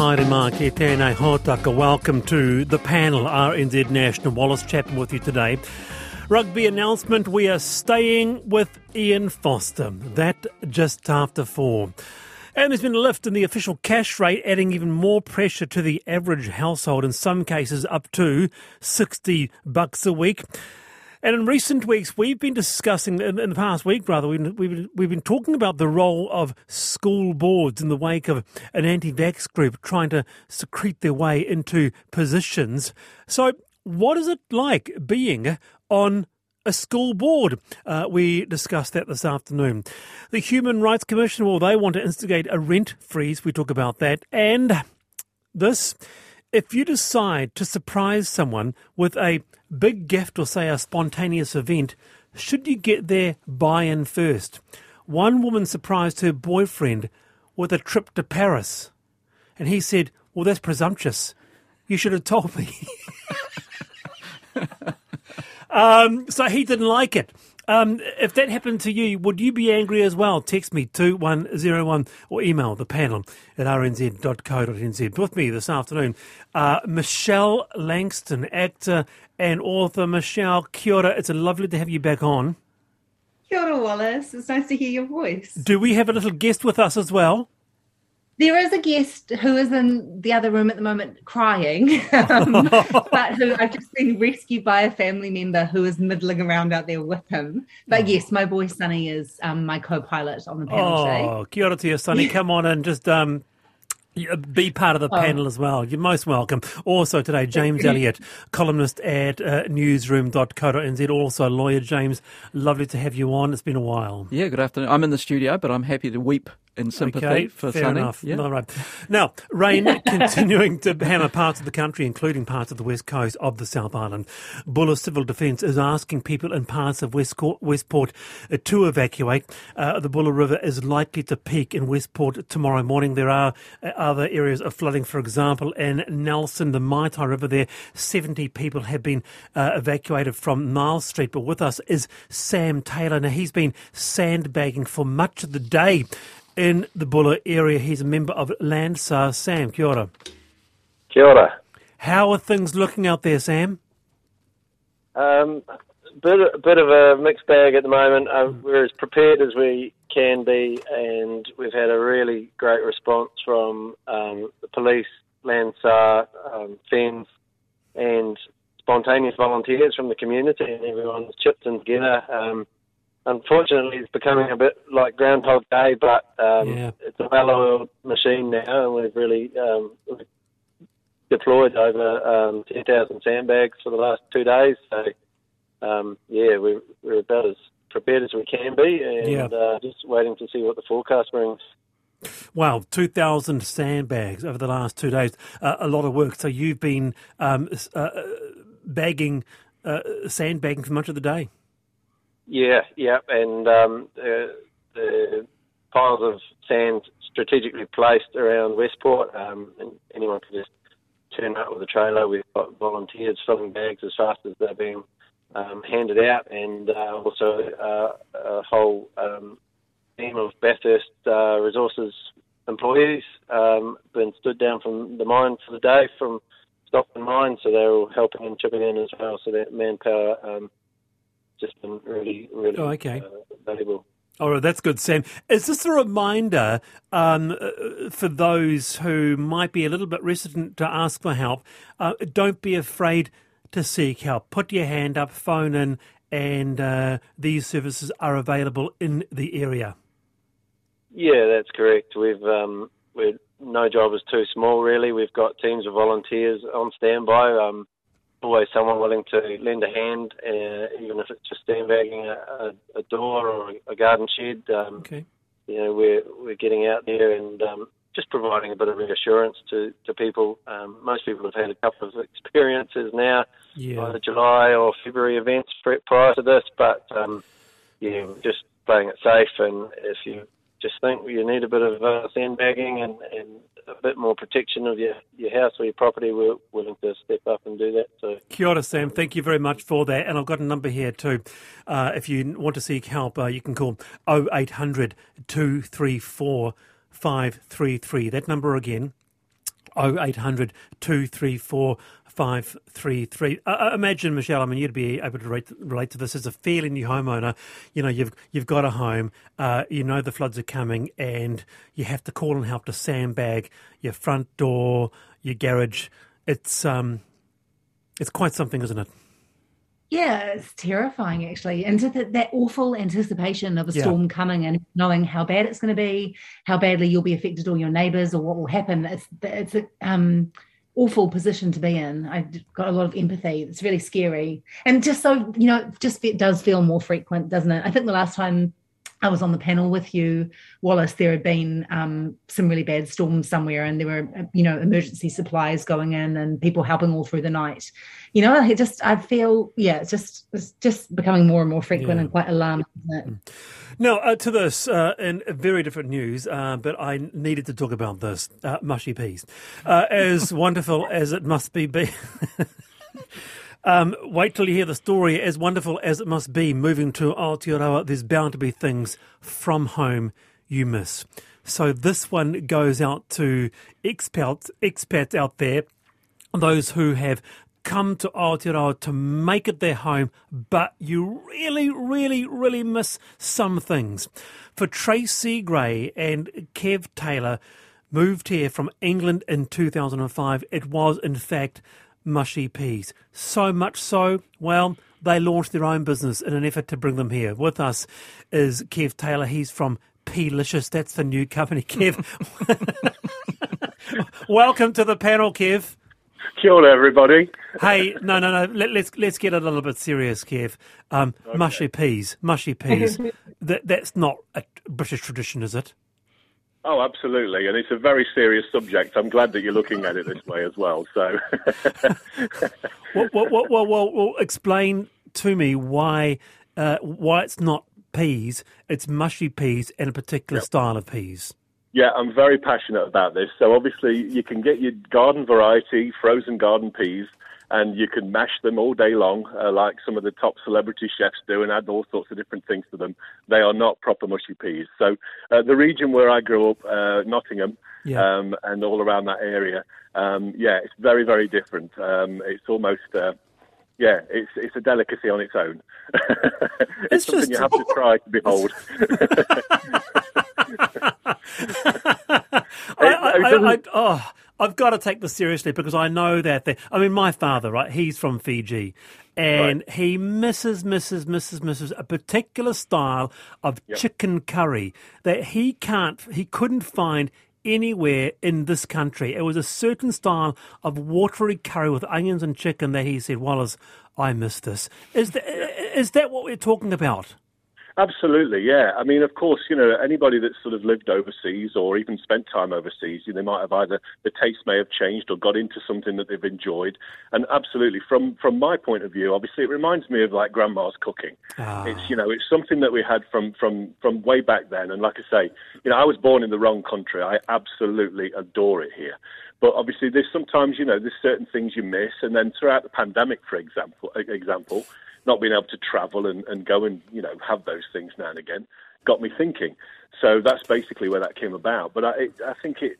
Haere mā ke tēnei hōtaka. Welcome to the panel, RNZ National. Wallace Chapman with you today. Rugby announcement, we are staying with Ian Foster. That just after four. And there's been a lift in the official cash rate, adding even more pressure to the average household, in some cases up to 60 bucks a week. And in recent weeks, we've been discussing, in, the past week rather, we've, we've, we've been talking about the role of school boards in the wake of an anti vax group trying to secrete their way into positions. So, what is it like being on a school board. Uh, we discussed that this afternoon. The Human Rights Commission, well, they want to instigate a rent freeze. We talk about that. And this, if you decide to surprise someone with a big gift or, say, a spontaneous event, should you get their buy in first? One woman surprised her boyfriend with a trip to Paris. And he said, Well, that's presumptuous. You should have told me. um, so he didn't like it. Um, if that happened to you, would you be angry as well? Text me 2101 or email the panel at rnz.co.nz. With me this afternoon, uh, Michelle Langstone, actor and author. Michelle, kia ora. It's lovely to have you back on. Kia ora, Wallace. It's nice to hear your voice. Do we have a little guest with us as well? There is a guest who is in the other room at the moment crying, um, but who I've just been rescued by a family member who is middling around out there with him. But yes, my boy Sonny is um, my co-pilot on the panel oh, today. Oh, kia ora to you, Sonny. Come on and just um, be part of the oh. panel as well. You're most welcome. Also today, James Elliott, columnist at uh, newsroom.co.nz, also lawyer. James, lovely to have you on. It's been a while. Yeah, good afternoon. I'm in the studio, but I'm happy to weep in sympathy okay, for fair Sonny. Enough. Yeah. All right. Now, rain continuing to hammer parts of the country, including parts of the west coast of the South Island. Buller Civil Defence is asking people in parts of Westport, Westport uh, to evacuate. Uh, the Buller River is likely to peak in Westport tomorrow morning. There are uh, other areas of flooding, for example, in Nelson, the Maitai River there. 70 people have been uh, evacuated from Niles Street. But with us is Sam Taylor. Now, he's been sandbagging for much of the day in the Buller area. He's a member of LandSAR. Sam, kia ora. Kia ora. How are things looking out there, Sam? Um, bit, bit of a mixed bag at the moment. Uh, we're as prepared as we can be, and we've had a really great response from um, the police, LandSAR, um, FENZ, and spontaneous volunteers from the community, and everyone's chipped in together. Um, unfortunately, it's becoming a bit like Groundhog Day, but um, yeah. it's a well-oiled machine now, and we've really um, deployed over um, 10,000 sandbags for the last two days. So, um, yeah, we're, we're about as prepared as we can be, and yeah. uh, just waiting to see what the forecast brings. Wow, 2,000 sandbags over the last two days. Uh, a lot of work. So you've been um, uh, bagging, uh, sandbagging for much of the day. Yeah, yeah, and um, the, the, piles of sand strategically placed around Westport, um, and anyone can just turn up with a trailer. We've got volunteers filling bags as fast as they're being um, handed out, and uh, also uh, a whole um, team of Bathurst uh, Resources employees um, been stood down from the mine for the day from Stockton Mine, so they're all helping and chipping in as well. So that manpower um, just been really, really oh, okay. uh, valuable. All right, that's good, Sam. Is this a reminder um, uh, for those who might be a little bit reticent to ask for help? Uh, don't be afraid to seek help. Put your hand up, phone in, and uh, these services are available in the area. Yeah, that's correct. We've um, we're, no job is too small, really. We've got teams of volunteers on standby. Um, always someone willing to lend a hand, uh, even if it's just sandbagging a, a, a door or a garden shed. Um, okay. You know, we're we're getting out there and um, just providing a bit of reassurance to to people. Um, most people have had a couple of experiences now, yeah. either July or February events prior to this, but um, yeah, just playing it safe. And if you just think you need a bit of uh, sandbagging and, and a bit more protection of your, your house or your property, we're willing to step up and do that. So, Kia ora, Sam. Thank you very much for that. And I've got a number here too. Uh, if you want to seek help, uh, you can call 0800 234 533. That number again. 0800 234 533. Uh, uh, imagine, Michelle, I mean, you'd be able to relate, relate, to this as a fairly new homeowner. You know, you've, you've got a home, uh, you know the floods are coming, and you have to call and help to sandbag your front door, your garage. It's, um, it's quite something, isn't it? Yeah, it's terrifying actually. And the, that awful anticipation of a yeah. storm coming and knowing how bad it's going to be, how badly you'll be affected or your neighbors or what will happen. It's, it's a um, awful position to be in. I've got a lot of empathy. It's really scary. And just so, you know, just it does feel more frequent, doesn't it? I think the last time I was on the panel with you, Wallace. There had been um, some really bad storms somewhere, and there were, you know, emergency supplies going in, and people helping all through the night. You know, it just I feel, yeah, it's just it's just becoming more and more frequent yeah. and quite alarming. Mm. Now, uh, to this, uh, in very different news, uh, but I needed to talk about this uh, mushy peas, uh, as wonderful as it must be. be Um, wait till you hear the story. As wonderful as it must be moving to Aotearoa, there's bound to be things from home you miss. So this one goes out to expats, expats out there, those who have come to Aotearoa to make it their home, but you really, really, really miss some things. For Tracy Gray and Kev Taylor, moved here from England in 2005, it was in fact mushy peas. So much so, well, they launched their own business in an effort to bring them here. With us is Kev Taylor. He's from Pealicious. That's the new company, Kev. Welcome to the panel, Kev. Kia ora, everybody. hey, no, no, no. Let, us let's, let's get a little bit serious, Kev. Um, okay. Mushy peas, mushy peas. that that's not a British tradition, is it? Oh, absolutely, and it's a very serious subject. I'm glad that you're looking at it this way as well. So, well, well, well, well, explain to me why uh, why it's not peas, it's mushy peas and a particular yep. style of peas. Yeah, I'm very passionate about this. So obviously, you can get your garden variety frozen garden peas and you can mash them all day long, uh, like some of the top celebrity chefs do, and add all sorts of different things to them. They are not proper mushy peas. So uh, the region where I grew up, uh, Nottingham, yeah. um, and all around that area, um, yeah, it's very, very different. Um, it's almost uh, yeah, it's it's a delicacy on its own. it's, it's, something just... you have to try to behold. I, I, I, oh, I've got to take this seriously because I know that. They, I mean, my father, right? He's from Fiji, and right. he misses, misses, misses, misses a particular style of yep. chicken curry that he can't, he couldn't find anywhere in this country. It was a certain style of watery curry with onions and chicken that he said, Wallace, I miss this. Is that, is that what we're talking about? Absolutely, yeah. I mean, of course, you know, anybody that's sort of lived overseas or even spent time overseas, you know, they might have either the taste may have changed or got into something that they've enjoyed. And absolutely, from from my point of view, obviously, it reminds me of like grandma's cooking. Ah. It's you know, it's something that we had from from from way back then. And like I say, you know, I was born in the wrong country. I absolutely adore it here. But obviously, there's sometimes you know, there's certain things you miss. And then throughout the pandemic, for example, example not being able to travel and, and go and you know have those things now and again got me thinking. So that's basically where that came about. But I, it, I think it,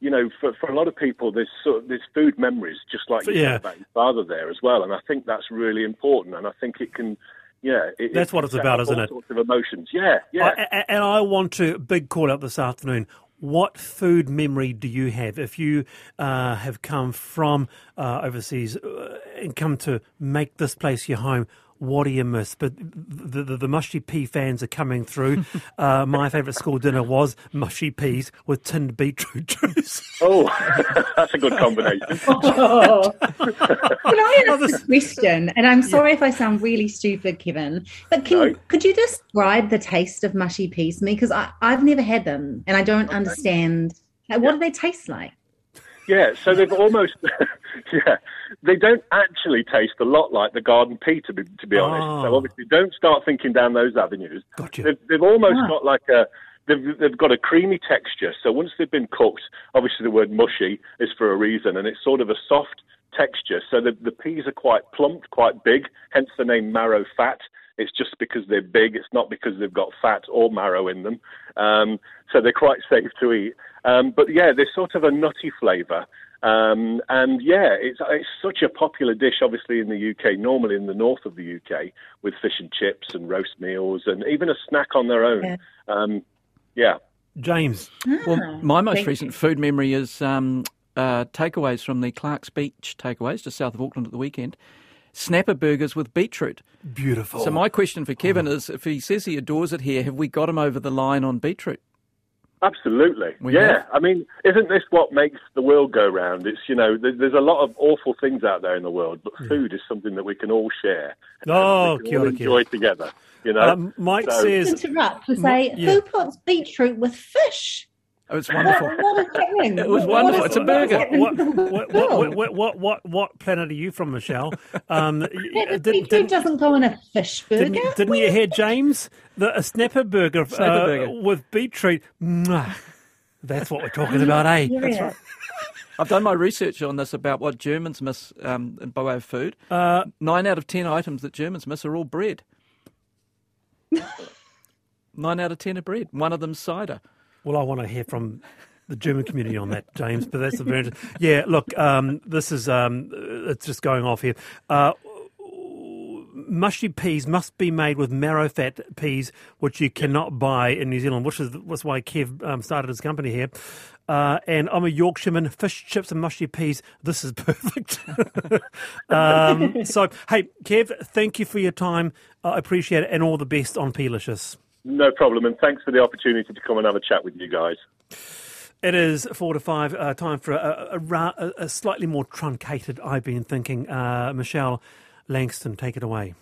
you know, for, for a lot of people, there's sort of, there's food memories, just like you yeah. said about your father there as well. And I think that's really important. And I think it can, yeah, it, that's what it's about, isn't it? Sorts of emotions, yeah, yeah. I, and I want to big call out this afternoon what food memory do you have if you uh, have come from uh, overseas uh, and come to make this place your home? What do you miss? But the, the, the mushy pea fans are coming through. Uh, my favourite school dinner was mushy peas with tinned beetroot juice. Oh, that's a good combination. oh. Can I ask a question? And I'm sorry yeah. if I sound really stupid, Kevin, but can no. could you describe the taste of mushy peas to me? Because I've never had them and I don't okay. understand. What yeah. do they taste like? Yeah, so they've almost, yeah, they don't actually taste a lot like the garden pea, to be to be oh. honest. So obviously, don't start thinking down those avenues. Gotcha. They've, they've almost ah. got like a, they've they've got a creamy texture. So once they've been cooked, obviously the word mushy is for a reason, and it's sort of a soft texture. So the the peas are quite plump, quite big, hence the name marrow fat. It's just because they're big. It's not because they've got fat or marrow in them. Um, so they're quite safe to eat. Um, but yeah, they're sort of a nutty flavour. Um, and yeah, it's, it's such a popular dish, obviously, in the UK, normally in the north of the UK, with fish and chips and roast meals and even a snack on their own. Yeah. Um, yeah. James. Well, my most Thank recent food memory is um, uh, takeaways from the Clark's Beach takeaways just south of Auckland at the weekend. Snapper burgers with beetroot. Beautiful. So my question for Kevin is, if he says he adores it here, have we got him over the line on beetroot? Absolutely. We yeah. have. I mean, isn't this what makes the world go round? It's, you know, there's a lot of awful things out there in the world, but food is something that we can all share. Oh, we can kia all ora, enjoy ora. together, you know? Um, Mike So- says, Interrupt to say, yeah. who puts beetroot with fish? Oh, it's wonderful. What is happening? It was wonderful. is- It's a burger. what, what, what, what, what, what, what planet are you from, Michelle? Um, Yeah, didn't, didn't, doesn't go in a fish burger. didn't, didn't you hear, James? The, a snapper burger, Snapper uh, burger. with beetroot. Mwah. That's what we're talking about, eh? Yeah. I've done my research on this about what Germans miss um, by way of food. Uh, Nine out of ten items that Germans miss are all bread. Nine out of ten are bread. One of them's cider. Well, I want to hear from the German community on that, James. But that's a very. Yeah, look, um, this is um, it's just going off here. Uh, mushy peas must be made with marrow fat peas, which you cannot buy in New Zealand, which is why Kev um, started his company here. Uh, and I'm a Yorkshireman. Fish chips and mushy peas. This is perfect. um, so, hey, Kev, thank you for your time. I appreciate it, and all the best on Pealicious. No problem, and thanks for the opportunity to come and have a chat with you guys. It is four to five. Uh, time for a, a, a, a slightly more truncated. I've been thinking. Uh, Michelle Langstone, take it away.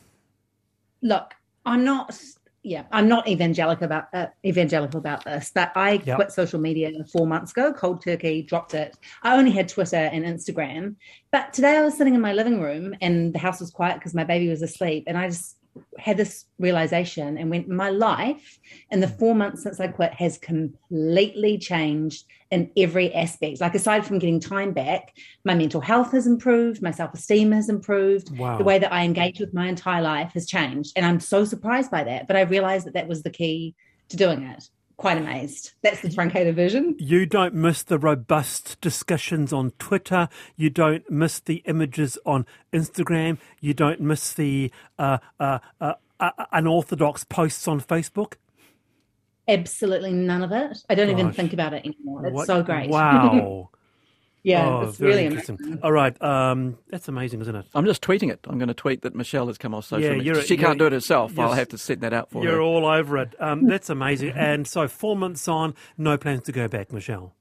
Look, I'm not. Yeah, I'm not evangelical about uh, evangelical about this, but I Yep. quit social media four months ago, cold turkey, dropped it. I only had Twitter and Instagram, but today I was sitting in my living room and the house was quiet because my baby was asleep, and I just had this realization and went, my life in the four months since I quit has completely changed in every aspect. Like aside from getting time back, my mental health has improved, my self esteem has improved, Wow. the way that I engage with my entire life has changed. And I'm so surprised by that. But I realized that that was the key to doing it. Quite amazed. That's the truncated version. You don't miss the robust discussions on Twitter. You don't miss the images on Instagram. You don't miss the uh, uh, uh, uh, unorthodox posts on Facebook. Absolutely none of it. I don't even think about it anymore. It's What- so great. Wow. yeah, oh, it's very really interesting. amazing. All right. Um, that's amazing, isn't it? I'm just tweeting it. I'm going to tweet that Michelle has come off social Yeah, media. you're- She can't do it herself. I'll have to set that out for You're her. all over it. Um, that's amazing. And so, four months on, no plans to go back, Michelle.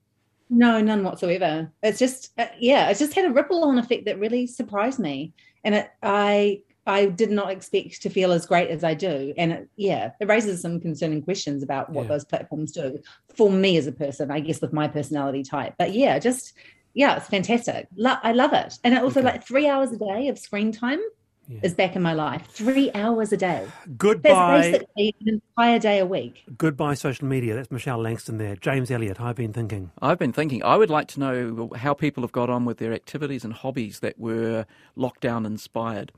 No, none whatsoever. It's just, uh, yeah, it's just had a ripple on effect that really surprised me, and it, I, I did not expect to feel as great as I do, and it, yeah, it raises some concerning questions about what Yeah. those platforms do for me as a person, I guess, with my personality type. But yeah, just yeah, it's fantastic. Lo- I love it, and it also Okay. like three hours a day of screen time Yeah. is back in my life. Three hours a day. That's Goodbye. basically an entire day a week. Goodbye, social media. That's Michelle Langstone there. James Elliott, I've been thinking. I've been thinking, I would like to know how people have got on with their activities and hobbies that were lockdown inspired.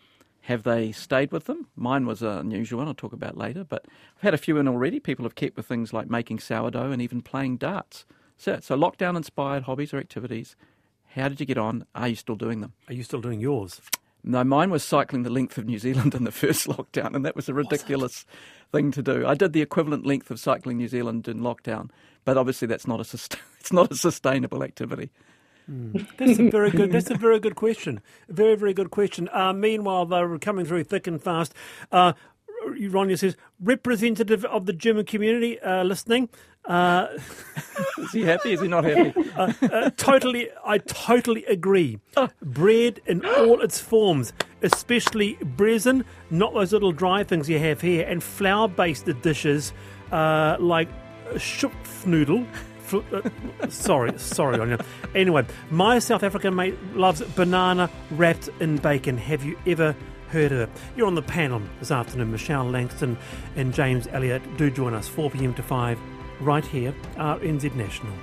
Have they stayed with them? Mine was an unusual one, I'll talk about later, but I've had a few in already. People have kept with things like making sourdough and even playing darts. So, so lockdown inspired hobbies or activities. How did you get on? Are you still doing them? Are you still doing yours? No, mine was cycling the length of New Zealand in the first lockdown, and that was a ridiculous thing to do. I did the equivalent length of cycling New Zealand in lockdown, but obviously that's not a sust- it's not a sustainable activity. That's a very good. That's a very good question. Very, very good question. Uh, meanwhile, they were coming through thick and fast. Uh, Ronya says, representative of the German community uh, listening. Uh, Is he happy? Is he not happy? uh, totally, I totally agree. Bread in all its forms, especially brezen, not those little dry things you have here, and flour-based dishes uh, like schupfnoodle. Fl- uh, sorry, sorry, Anya. Anyway, my South African mate loves banana wrapped in bacon. Have you ever You're on the panel this afternoon. Michelle Langstone and James Elliott. Do join us 4 p.m. to 5 right here, RNZ National.